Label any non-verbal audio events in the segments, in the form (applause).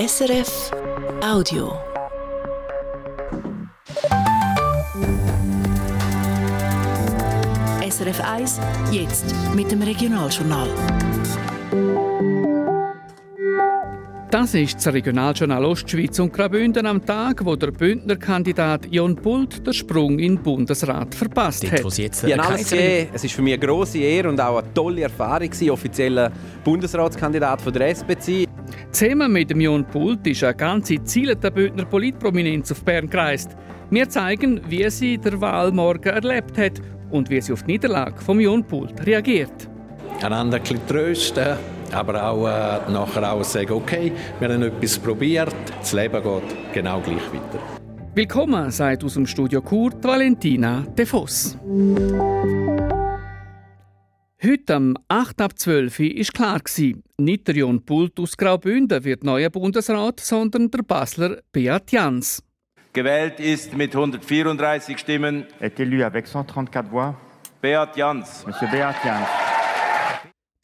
SRF Audio. SRF 1, jetzt mit dem Regionaljournal. Das ist das Regionaljournal Ostschweiz und Graubünden am Tag, wo der Bündnerkandidat Jon Pult den Sprung in den Bundesrat verpasst hat. Ja, alles. Es ist für mich eine grosse Ehre und auch eine tolle Erfahrung, offizieller Bundesratskandidat von der SP Zusammen mit dem Jon Pult ist eine ganze Ziele der Bündner Politprominenz auf Bern gereist. Wir zeigen, wie sie der Wahlmorgen erlebt hat und wie sie auf die Niederlage von Jon Pult reagiert. Einander ein bisschen trösten, aber auch äh, nachher auch sagen, okay, wir haben etwas probiert, das Leben geht genau gleich weiter. Willkommen, sagt aus dem Studio Kurt Valentina De Voss. Heute am 8. ab 12 Uhr war klar, nicht der Jon Pult aus Graubünden wird neuer Bundesrat, sondern der Basler Beat Jans. Gewählt ist mit 134 Stimmen. Est élu avec 134 voix. Beat Jans. Monsieur Beat Jans.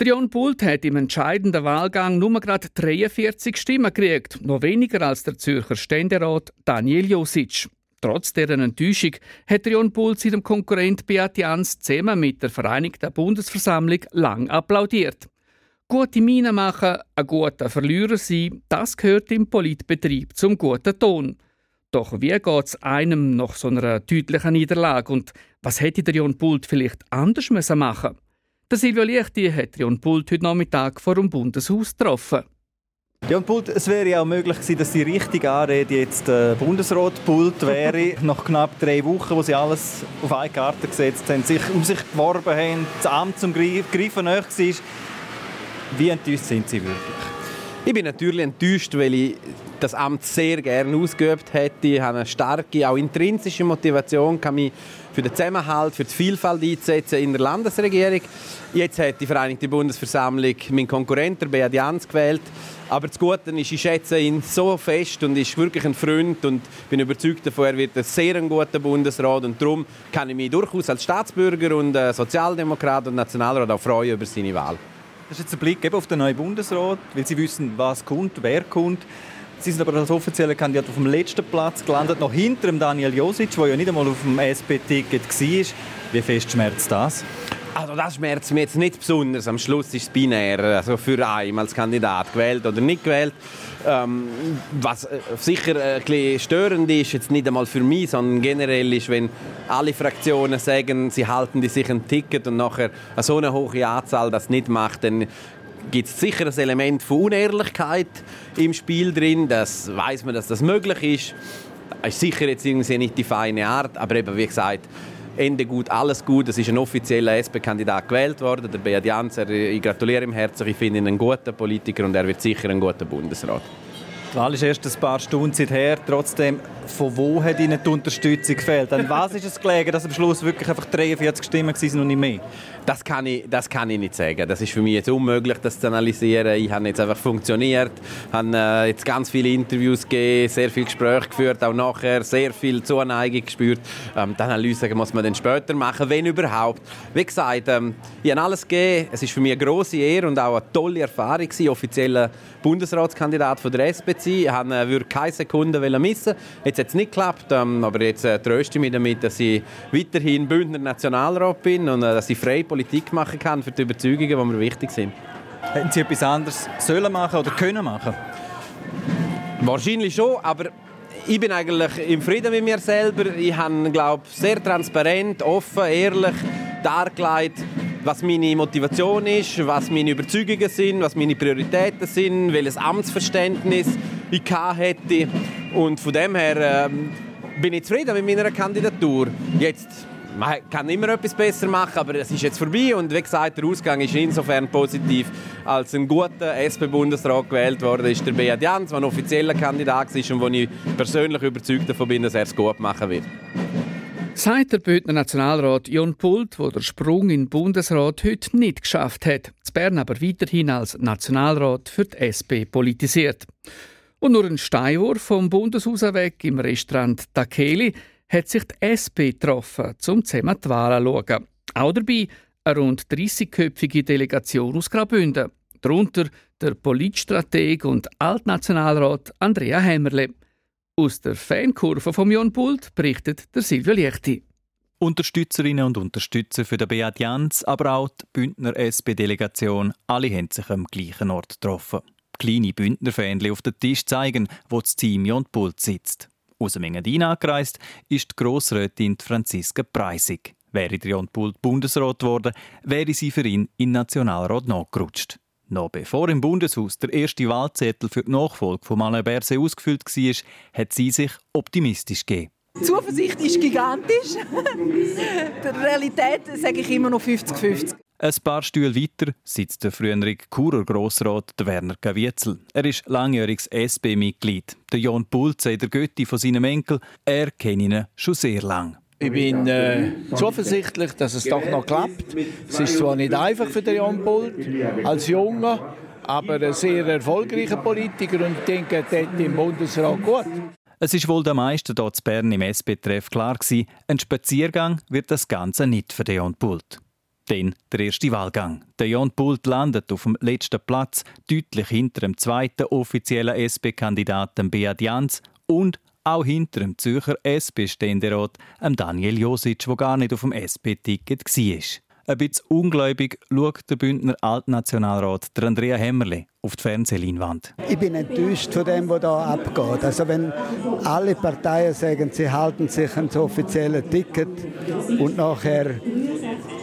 Der Jon Pult hat im entscheidenden Wahlgang nur gerade 43 Stimmen gekriegt, noch weniger als der Zürcher Ständerat Daniel Josic. Trotz deren Enttäuschung hat der Jon Pult seinem Konkurrent Beat Jans zusammen mit der Vereinigten Bundesversammlung lang applaudiert. Gute Miene machen, ein guter Verlierer sein, das gehört im Politbetrieb zum guten Ton. Doch wie geht es einem nach so einer deutlichen Niederlage und was hätte der Jon Pult vielleicht anders machen müssen? Der Silvio Lichti hat Jon Pult heute Nachmittag vor dem Bundeshaus getroffen. Jon Pult, es wäre ja auch möglich gewesen, dass die richtige Anrede jetzt äh, Bundesrat Pult wäre, (laughs) nach knapp drei Wochen, wo sie alles auf eine Karte gesetzt haben, sich um sich geworben haben, das Amt zum Greifen nahe war. Wie enttäuscht sind Sie wirklich? Ich bin natürlich enttäuscht, weil ich das Amt sehr gerne ausgeübt hätte. Ich habe eine starke, auch intrinsische Motivation, kann mich für den Zusammenhalt, für die Vielfalt einzusetzen in der Landesregierung. Jetzt hat die Vereinigte Bundesversammlung meinen Konkurrenten Beat Jans gewählt. Aber das Gute ist, ich schätze ihn so fest und ist wirklich ein Freund und bin überzeugt davon, er wird ein sehr guter Bundesrat und darum kann ich mich durchaus als Staatsbürger und äh, Sozialdemokrat und Nationalrat auch freuen über seine Wahl. Das ist jetzt ein Blick auf den neuen Bundesrat, weil Sie wissen, was kommt, wer kommt. Sie sind aber als offizieller Kandidat auf dem letzten Platz gelandet, noch hinter dem Daniel Josic, der ja nicht einmal auf dem SP-Ticket war. Wie fest schmerzt das? Also das schmerzt mich jetzt nicht besonders. Am Schluss ist es binär, also für einen als Kandidat gewählt oder nicht gewählt. Ähm, was äh, sicher ein bisschen störend ist, jetzt nicht einmal für mich, sondern generell ist, wenn alle Fraktionen sagen, sie halten sich ein Ticket und nachher so eine hohe Anzahl das nicht macht, dann gibt es sicher ein Element von Unehrlichkeit im Spiel drin. Das weiß man, dass das möglich ist. Das ist sicher jetzt irgendwie nicht die feine Art, aber eben wie gesagt, Ende gut, alles gut. Es ist ein offizieller SP-Kandidat gewählt worden, der Beat Janser. Ich gratuliere ihm herzlich. Ich finde ihn einen guten Politiker und er wird sicher ein guter Bundesrat. Die Wahl ist erst ein paar Stunden her. Trotzdem, von wo hat Ihnen die Unterstützung gefehlt? An was ist es gelegen, dass am Schluss wirklich einfach 43 Stimmen waren und nicht mehr? Das kann, ich, das kann ich nicht sagen. Das ist für mich jetzt unmöglich, das zu analysieren. Ich habe jetzt einfach funktioniert, habe äh, jetzt ganz viele Interviews gegeben, sehr viele Gespräche geführt, auch nachher sehr viel Zuneigung gespürt. Ähm, die Analyse muss man dann später machen, wenn überhaupt. Wie gesagt, ähm, ich habe alles gegeben. Es ist für mich eine grosse Ehre und auch eine tolle Erfahrung offizieller Bundesratskandidat von der SP zu sein. Ich äh, würde keine Sekunde missen. Jetzt hat es nicht geklappt, ähm, aber jetzt äh, tröste ich mich damit, dass ich weiterhin Bündner Nationalrat bin und äh, dass ich frei Politik machen kann für die Überzeugungen, die mir wichtig sind. Hätten Sie etwas anderes sollen machen oder können machen? Wahrscheinlich schon, aber ich bin eigentlich im Frieden mit mir selber. Ich habe, glaube sehr transparent, offen, ehrlich dargelegt, was meine Motivation ist, was meine Überzeugungen sind, was meine Prioritäten sind, welches Amtsverständnis ich hätte. Und von dem her äh, bin ich zufrieden mit meiner Kandidatur. Jetzt man kann immer etwas besser machen, aber es ist jetzt vorbei und wie gesagt, der Ausgang ist insofern positiv, als ein guter SP-Bundesrat gewählt wurde, ist der Beat Jans, der ein offizieller Kandidat ist und wo ich persönlich überzeugt davon bin, dass er es gut machen wird. Sagt der Bündner Nationalrat Jon Pult, der den Sprung in den Bundesrat heute nicht geschafft hat, zu Bern aber weiterhin als Nationalrat für die SP politisiert. Und nur ein Steinwurf vom Bundeshaus weg im Restaurant Takeli hat sich die SP getroffen, um zusammen die Wahlen zu schauen. Auch dabei eine rund 30-köpfige Delegation aus Graubünden. Darunter der Politstrateg und Altnationalrat Andrea Hämmerle. Aus der Fankurve von Jon Bult berichtet der Silvio Liechti. Unterstützerinnen und Unterstützer für den Beat Jans, aber auch die Bündner SP-Delegation, alle haben sich am gleichen Ort getroffen. Kleine Bündner-Fähnchen auf den Tisch zeigen, wo das Team Jon Bult sitzt. Aus dem Engadin angereist ist die Grossrätin Franziska Preisig. Wäre Jon Bult Bundesrat geworden, wäre sie für ihn in den Nationalrat nachgerutscht. Noch bevor im Bundeshaus der erste Wahlzettel für die Nachfolge von Alain Berset ausgefüllt war, hat sie sich optimistisch gegeben. Die Zuversicht ist gigantisch. (laughs) der Realität sage ich immer noch 50-50. Ein paar Stühle weiter sitzt der frühere Churer Grossrat Werner Gavietzel. Er ist langjähriges SP-Mitglied. Der Jon Pulz, der Götti von seinem Enkel, er kennt ihn schon sehr lange. Ich bin äh, zuversichtlich, dass es doch noch klappt. Es ist zwar nicht einfach für den Jan Pult als Junger, aber ein sehr erfolgreicher Politiker und ich denke, er tut im Bundesrat gut. Es ist wohl der meisten hier zu Bern im SP-Treff klar gewesen, ein Spaziergang wird das Ganze nicht für Jan Pult. Dann der erste Wahlgang. Der Jan Pult landet auf dem letzten Platz, deutlich hinter dem zweiten offiziellen SP-Kandidaten Beat Jans und auch hinter dem Zürcher SP-Ständerat, Daniel Josic, der gar nicht auf dem SP-Ticket war. Ein bisschen ungläubig schaut der Bündner Altnationalrat der Andrea Hämmerle auf die Fernsehleinwand. Ich bin enttäuscht von dem, was hier abgeht. Also wenn alle Parteien sagen, sie halten sich an das offizielle Ticket und nachher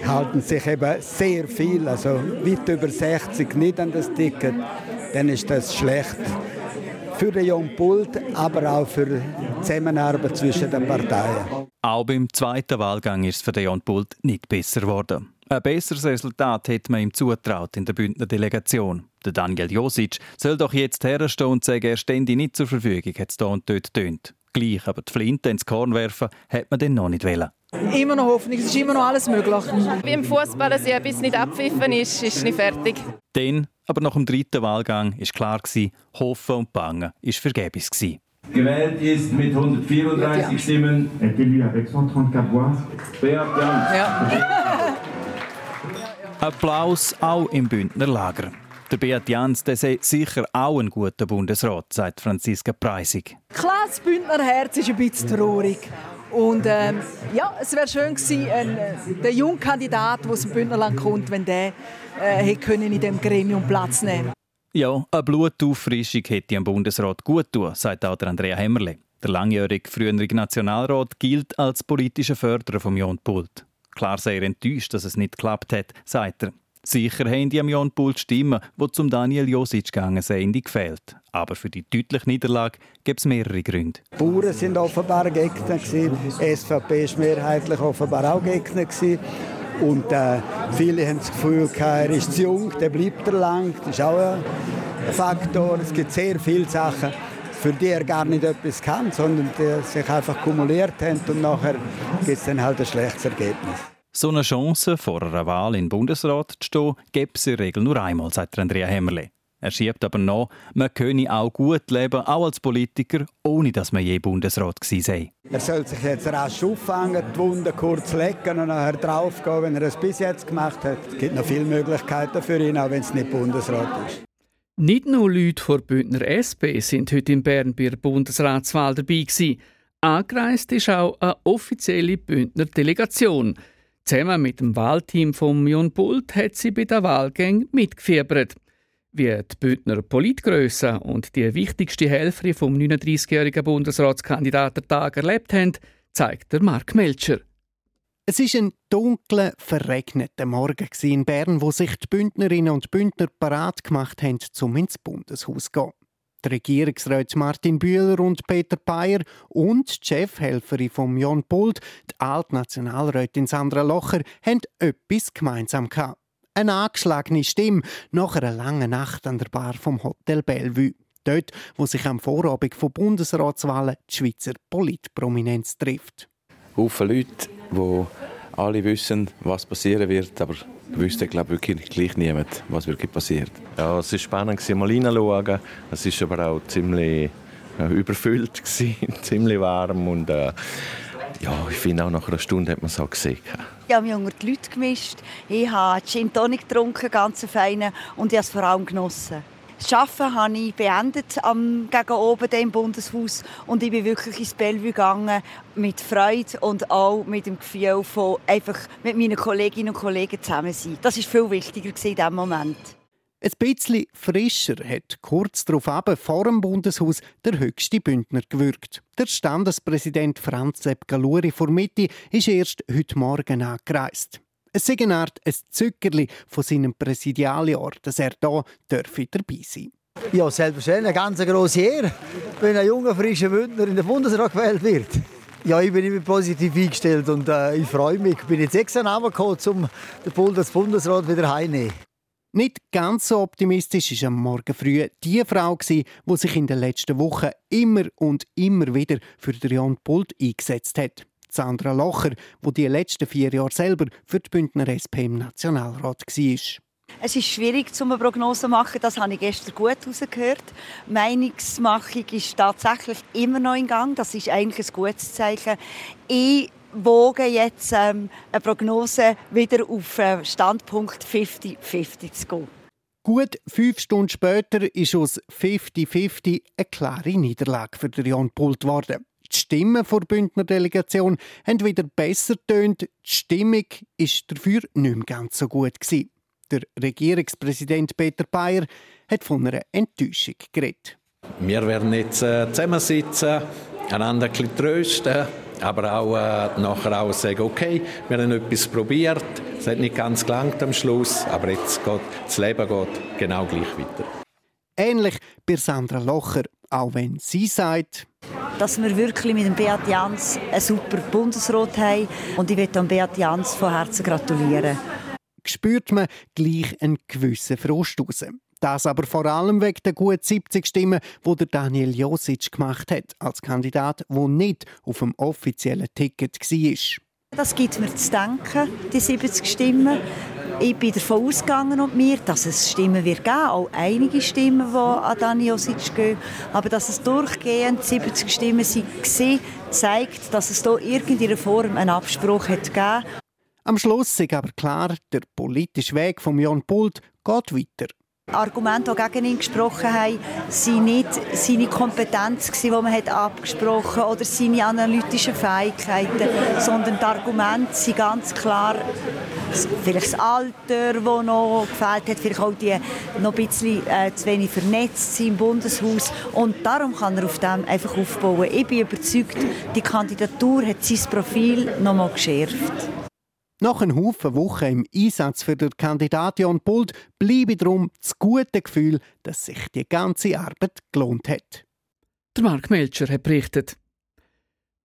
halten sich eben sehr viel, also weit über 60 nicht an das Ticket, dann ist das schlecht für den Jon Pult, aber auch für die Zusammenarbeit zwischen den Parteien. Auch beim zweiten Wahlgang ist es für den Jon Pult nicht besser geworden. Ein besseres Resultat hätte man ihm zutraut in der Bündner Delegation. Der Daniel Josic soll doch jetzt herstehen und sagen, er stände nicht zur Verfügung, hat es da und dort tönt. Gleich aber die Flinte ins Korn werfen, hat man dann noch nicht wollen. Immer noch Hoffnung, es ist immer noch alles möglich. Wie im Fußball, dass etwas nicht abpfiffen ist, ist nicht fertig. Dann, aber nach dem dritten Wahlgang, ist klar gewesen, Hoffen und Bangen ist vergebens gewesen. Gewählt ist mit 134 ja. Stimmen. Élu avec 134 voix. Beat Jans. Ja. (laughs) Applaus auch im Bündner Lager. Der Beat Jans der sei sicher auch ein guter Bundesrat, sagt Franziska Preisig. Klar, das Bündner Herz ist ein bisschen traurig. Und ähm, ja, es wäre schön gewesen, ein, äh, der junge Kandidat, der aus dem Bündnerland kommt, wenn der äh, können in dem Gremium Platz nehmen Ja, eine Blutauffrischung hätte am Bundesrat gut tun, sagt auch der Andrea Hemmerle. Der langjährige frühere Nationalrat gilt als politischer Förderer von Jon Pult. Klar sehr enttäuscht, dass es nicht geklappt hat, sagt er. Sicher haben die am Jon Pult Stimmen, die zum Daniel Josic gegangen sind, gefehlt. Aber für die deutliche Niederlage gibt es mehrere Gründe. Die Bauern sind offenbar Gegner, die SVP war mehrheitlich offenbar auch Gegner. Und äh, viele haben das Gefühl, er ist zu jung, der bleibt er lang. Das ist auch ein Faktor. Es gibt sehr viele Sachen, für die er gar nicht etwas kann, sondern die sich einfach kumuliert haben und nachher gibt es dann halt ein schlechtes Ergebnis. So eine Chance, vor einer Wahl in den Bundesrat zu stehen, gibt es in der Regel nur einmal, sagt Andrea Hämmerle. Er schiebt aber noch, man könne auch gut leben, auch als Politiker, ohne dass man je Bundesrat gewesen sei. Er soll sich jetzt rasch auffangen, die Wunde kurz lecken und nachher draufgehen, wenn er es bis jetzt gemacht hat. Es gibt noch viele Möglichkeiten für ihn, auch wenn es nicht Bundesrat ist. Nicht nur Leute von Bündner SP sind heute in Bern bei der Bundesratswahl dabei gewesen. Angereist ist auch eine offizielle Bündner Delegation – Zusammen mit dem Wahlteam von Jon Bult hat sie bei der Wahlgang mitgefiebert. Wie die Bündner Politgrösse und die wichtigste Helferin vom 39-jährigen Bundesratskandidaten Tag erlebt haben, zeigt der Mark Melcher. Es ist ein dunkler, verregneter Morgen in Bern, wo sich die Bündnerinnen und Bündner parat gemacht haben, um ins Bundeshaus zu gehen. Die Regierungsräte Martin Bühler und Peter Bayer und die Chefhelferin von Jon Pult, die Altnationalrätin Sandra Locher, haben etwas gemeinsam gehabt. Eine angeschlagene Stimme nach einer langen Nacht an der Bar vom Hotel Bellevue. Dort, wo sich am Vorabend von Bundesratswahlen die Schweizer Politprominenz trifft. Haufen Leute, die alle wissen, was passieren wird, aber wüsste glaube wirklich gleich niemand, was wirklich passiert. Ja, es war spannend, mal hineinschauen. Es war aber auch ziemlich äh, überfüllt, (laughs) ziemlich warm und äh, Ja, ich finde auch nach einer Stunde hat man es auch gesehen. Ich habe mich unter die Leute gemischt. Ich habe Gin Tonic getrunken, ganz feinen, und ich habe es vor allem genossen. Das Arbeiten habe ich beendet am, gegen oben im Bundeshaus und ich bin wirklich ins Bellevue gegangen mit Freude und auch mit dem Gefühl von einfach mit meinen Kolleginnen und Kollegen zusammen sein. Das ist viel wichtiger in diesem Moment. Ein bisschen frischer hat kurz darauf ab, vor dem Bundeshaus der höchste Bündner gewirkt. Der Standespräsident Franz Sepp Galuri vor Mitte ist erst heute Morgen angereist. Es ist eine Art ein Zückerli von seinem Präsidialjahr, dass er hier dabei sein Ja, selbstverständlich, eine ganz grosse Ehre, wenn ein junger, frischer Bündner in den Bundesrat gewählt wird. Ja, ich bin immer positiv eingestellt und äh, ich freue mich. Ich bin jetzt extra gekommen, um den Bundesrat wieder heimzunehmen. Nicht ganz so optimistisch war am Morgen früh die Frau, die sich in den letzten Wochen immer und immer wieder für Jan Pult eingesetzt hat. Sandra Locher, wo die letzten vier Jahre selber für die Bündner SP im Nationalrat war. Es ist schwierig, eine Prognose zu machen. Das habe ich gestern gut herausgehört. Meinungsmachung ist tatsächlich immer noch in Gang. Das ist eigentlich ein gutes Zeichen. Ich wogen jetzt ähm, eine Prognose wieder auf äh, Standpunkt 50-50 zu gehen. Gut fünf Stunden später ist aus 50-50 eine klare Niederlage für Jan Pult geworden. Die Stimmen der Bündner Delegation haben wieder besser tönt. Die Stimmung war dafür nicht mehr ganz so gut. Gewesen. Der Regierungspräsident Peter Bayer hat von einer Enttäuschung geredet. Wir werden jetzt äh, zusammensitzen, einander ein bisschen trösten aber auch äh, nachher auch sagen, okay, wir haben etwas probiert, es hat nicht ganz gelangt am Schluss, aber jetzt geht das Leben geht genau gleich weiter. Ähnlich bei Sandra Locher, auch wenn sie sagt, dass wir wirklich mit dem Beat Jans einen super Bundesrat haben und ich möchte Beat Jans von Herzen gratulieren. Spürt man gleich einen gewissen Frust raus. Das aber vor allem wegen der gut 70 Stimmen, die Daniel Josic gemacht hat, als Kandidat, der nicht auf dem offiziellen Ticket war. Das gibt mir zu denken, die 70 Stimmen. Ich bin davon ausgegangen und mir, dass es Stimmen wird geben, auch einige Stimmen, die an Daniel Josic gehen. Aber dass es durchgehend 70 Stimmen waren, zeigt, dass es hier irgendeiner Form einen Abspruch hat gegeben. Am Schluss ist aber klar, der politische Weg von Jan Pult geht weiter. Argumente, die gegen ihn gesprochen haben, waren nicht seine Kompetenz, die man hat abgesprochen hat, oder seine analytischen Fähigkeiten, sondern die Argumente sind ganz klar vielleicht das Alter, das noch gefehlt hat, vielleicht auch die noch ein bisschen äh, zu wenig vernetzt sind im Bundeshaus. Und darum kann er auf dem einfach aufbauen. Ich bin überzeugt, die Kandidatur hat sein Profil noch mal geschärft. Nach einem Haufen Wochen im Einsatz für den Kandidat Jan Pult bleibe darum das gute Gefühl, dass sich die ganze Arbeit gelohnt hat. Der Mark Melcher hat berichtet.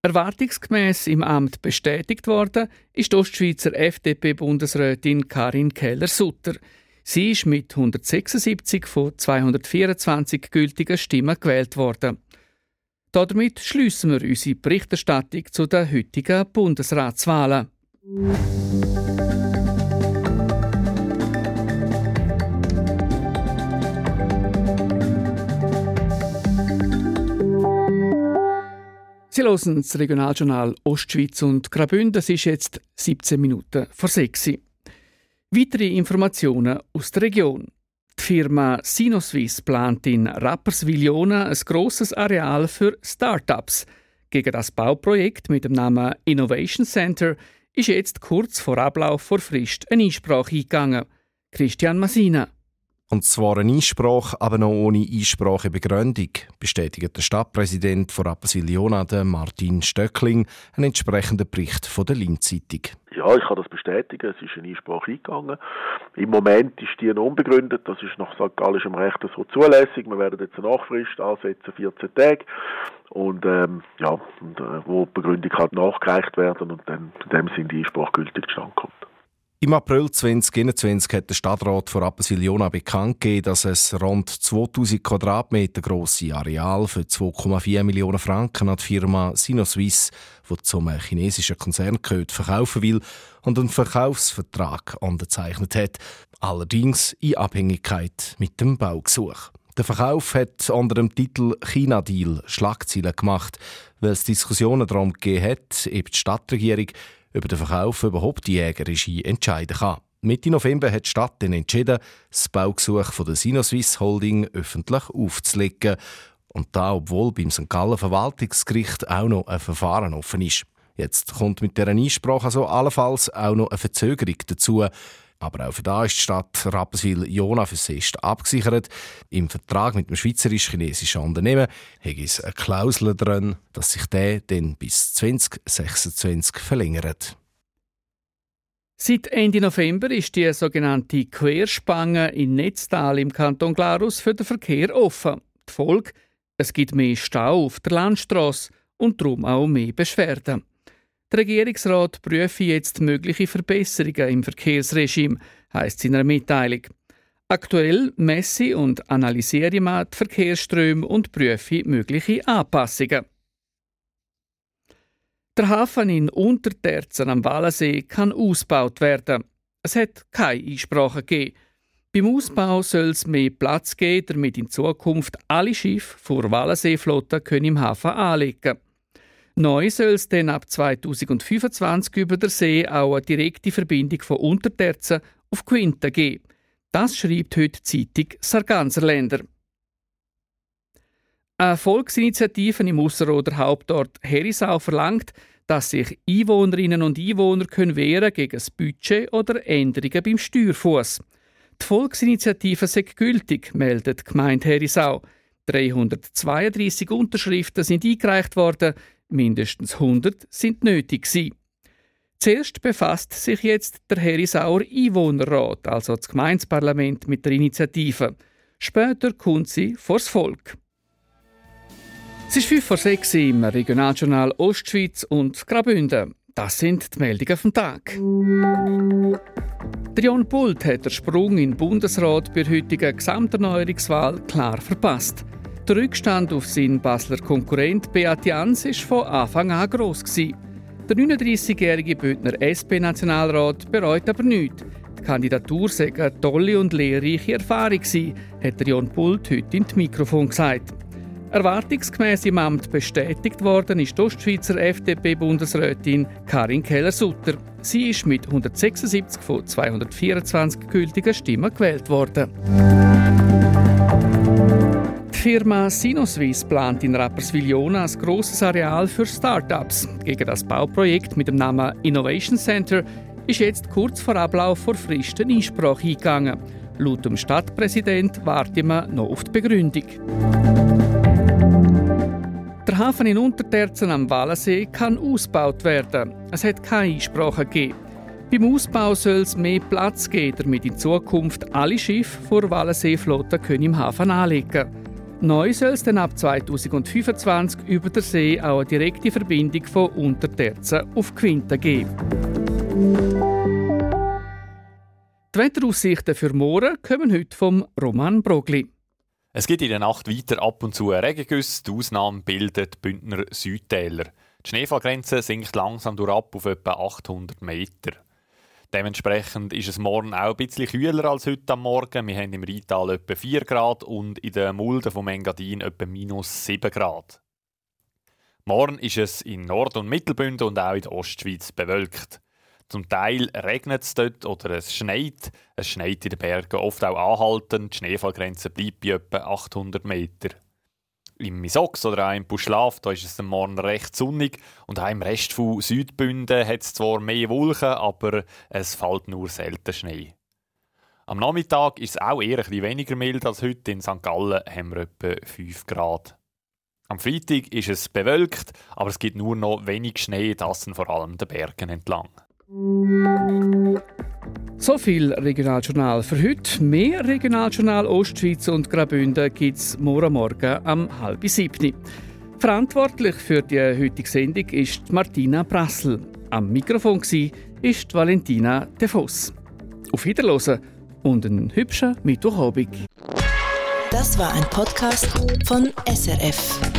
Erwartungsgemäß im Amt bestätigt worden ist die Ostschweizer FDP-Bundesrätin Karin Keller-Sutter. Sie ist mit 176 von 224 gültigen Stimmen gewählt worden. Damit schließen wir unsere Berichterstattung zu den heutigen Bundesratswahlen. Sie hören das Regionaljournal Ostschweiz und Graubünden. Es ist jetzt 17 Minuten vor 6 Weitere Informationen aus der Region. Die Firma Sinoswiss plant in Rapperswil-Jona ein grosses Areal für Start-ups. Gegen das Bauprojekt mit dem Namen Innovation Center ist jetzt kurz vor Ablauf vor Frist eine Einsprache eingegangen. Christian Masina. Und zwar eine Einsprache, aber noch ohne Einsprachebegründung, bestätigt der Stadtpräsident von Rapperswil-Jona, Martin Stöckling, einen entsprechenden Bericht von der Linz-Zeitung. Ja, ich kann das bestätigen. Es ist eine Einsprache eingegangen. Im Moment ist die noch unbegründet. Das ist nach St. Gallischem Recht so zulässig. Wir werden jetzt eine Nachfrist ansetzen, 14 Tage. Und, ähm, ja, und, äh, wo die Begründung halt nachgereicht werden und dann in dem Sinne die Einsprache gültig gestanden kommt. Im April 2021 hat der Stadtrat von Rapperswil-Jona bekannt gegeben, dass es rund 2000 Quadratmeter grosse Areal für 2,4 Millionen Franken an die Firma Sinoswiss, die zum chinesischen Konzern gehört, verkaufen will und einen Verkaufsvertrag unterzeichnet hat. Allerdings in Abhängigkeit mit dem Baugesuch. Der Verkauf hat unter dem Titel China-Deal Schlagzeilen gemacht, weil es Diskussionen darum gegeben hat, ob die Stadtregierung über den Verkauf überhaupt die Jägerregie entscheiden kann. Mitte November hat die Stadt dann entschieden, das Baugesuch von der Sinoswiss Holding öffentlich aufzulegen. Und da, obwohl beim St. Gallen Verwaltungsgericht auch noch ein Verfahren offen ist. Jetzt kommt mit dieser Einsprache also allenfalls auch noch eine Verzögerung dazu. Aber auch für da ist die Stadt Rapperswil-Jona für Sest abgesichert. Im Vertrag mit dem schweizerisch-chinesischen Unternehmen hat es eine Klausel drin, dass sich der dann bis 2026 verlängert. Seit Ende November ist die sogenannte Querspange in Netztal im Kanton Glarus für den Verkehr offen. Die Folge? Es gibt mehr Stau auf der Landstrasse und darum auch mehr Beschwerden. Der Regierungsrat prüfe jetzt mögliche Verbesserungen im Verkehrsregime, heisst es in einer Mitteilung. Aktuell messe und analysiere man die Verkehrsströme und prüfe mögliche Anpassungen. Der Hafen in Unterterzen am Wallensee kann ausgebaut werden. Es hat keine Einsprache gegeben. Beim Ausbau soll es mehr Platz geben, damit in Zukunft alle Schiffe vor Wallenseeflotte im Hafen anlegen können. Neu soll es dann ab 2025 über der See auch eine direkte Verbindung von Unterterzen auf Quinta geben. Das schreibt heute die Zeitung Sarganserländer. Eine Volksinitiative im Ausserrhoder Hauptort Herisau verlangt, dass sich Einwohnerinnen und Einwohner können wehren gegen das Budget oder Änderungen beim Steuerfuss. Die Volksinitiative sei gültig, meldet die Gemeinde Herisau. 332 Unterschriften sind eingereicht worden, mindestens 100 sind nötig gewesen. Zuerst befasst sich jetzt der Herisauer Einwohnerrat, also das Gemeindeparlament, mit der Initiative. Später kommt sie vors Volk. Es ist 5 vor 6 im Regionaljournal Ostschweiz und Graubünden. Das sind die Meldungen vom Tag. Der Jon Pult hat den Sprung in den Bundesrat bei der heutigen Gesamterneuerungswahl klar verpasst. Der Rückstand auf seinen Basler Konkurrent Beat Jans war von Anfang an gross. Der 39-jährige Bündner SP-Nationalrat bereut aber nichts. Die Kandidatur sei eine tolle und lehrreiche Erfahrung gewesen, hat Jon Pult heute in das Mikrofon gesagt. Erwartungsgemäß im Amt bestätigt worden ist die Ostschweizer FDP-Bundesrätin Karin Keller-Sutter. Sie ist mit 176 von 224 gültigen Stimmen gewählt worden. Die Firma Sinoswiss plant in Rapperswil-Jona ein grosses Areal für Start-ups. Gegen das Bauprojekt mit dem Namen Innovation Center ist jetzt kurz vor Ablauf vor Frist eine Einsprache eingegangen. Laut dem Stadtpräsident warten wir noch auf die Begründung. Der Hafen in Unterterzen am Wallensee kann ausgebaut werden. Es hat keine Einsprache gegeben. Beim Ausbau soll es mehr Platz geben, damit in Zukunft alle Schiffe vor Wallenseeflotte im Hafen anlegen können. Neu soll es dann ab 2025 über der See auch eine direkte Verbindung von Unterterzen auf Quinta geben. Die Wetteraussichten für morgen kommen heute vom Roman Brogli. Es geht in der Nacht weiter ab und zu Regengüsse. Die Ausnahme bildet die Bündner Südtäler. Die Schneefallgrenze sinkt langsam durch ab auf etwa 800 Meter. Dementsprechend ist es morgen auch ein bisschen kühler als heute am Morgen. Wir haben im Rheintal etwa 4 Grad und in den Mulden vom Engadin etwa minus 7 Grad. Morgen ist es in Nord- und Mittelbünden und auch in der Ostschweiz bewölkt. Zum Teil regnet es dort oder es schneit. Es schneit in den Bergen oft auch anhaltend. Die Schneefallgrenze bleibt bei etwa 800 Meter im Misox oder auch im Buschlaf, da ist es am Morgen recht sonnig und auch im Rest von Südbünden hat es zwar mehr Wolken, aber es fällt nur selten Schnee. Am Nachmittag ist es auch eher ein weniger mild als heute. In St. Gallen haben wir etwa 5 Grad. Am Freitag ist es bewölkt, aber es gibt nur noch wenig Schnee, das vor allem den Bergen entlang. So viel Regionaljournal für heute. Mehr Regionaljournal Ostschweiz und Graubünden gibt es morgen Morgen um halb sieben. Verantwortlich für die heutige Sendung ist Martina Prassel. Am Mikrofon war Valentina De Voss. Auf Wiederhören und einen hübschen Mittwochabend. Das war ein Podcast von SRF.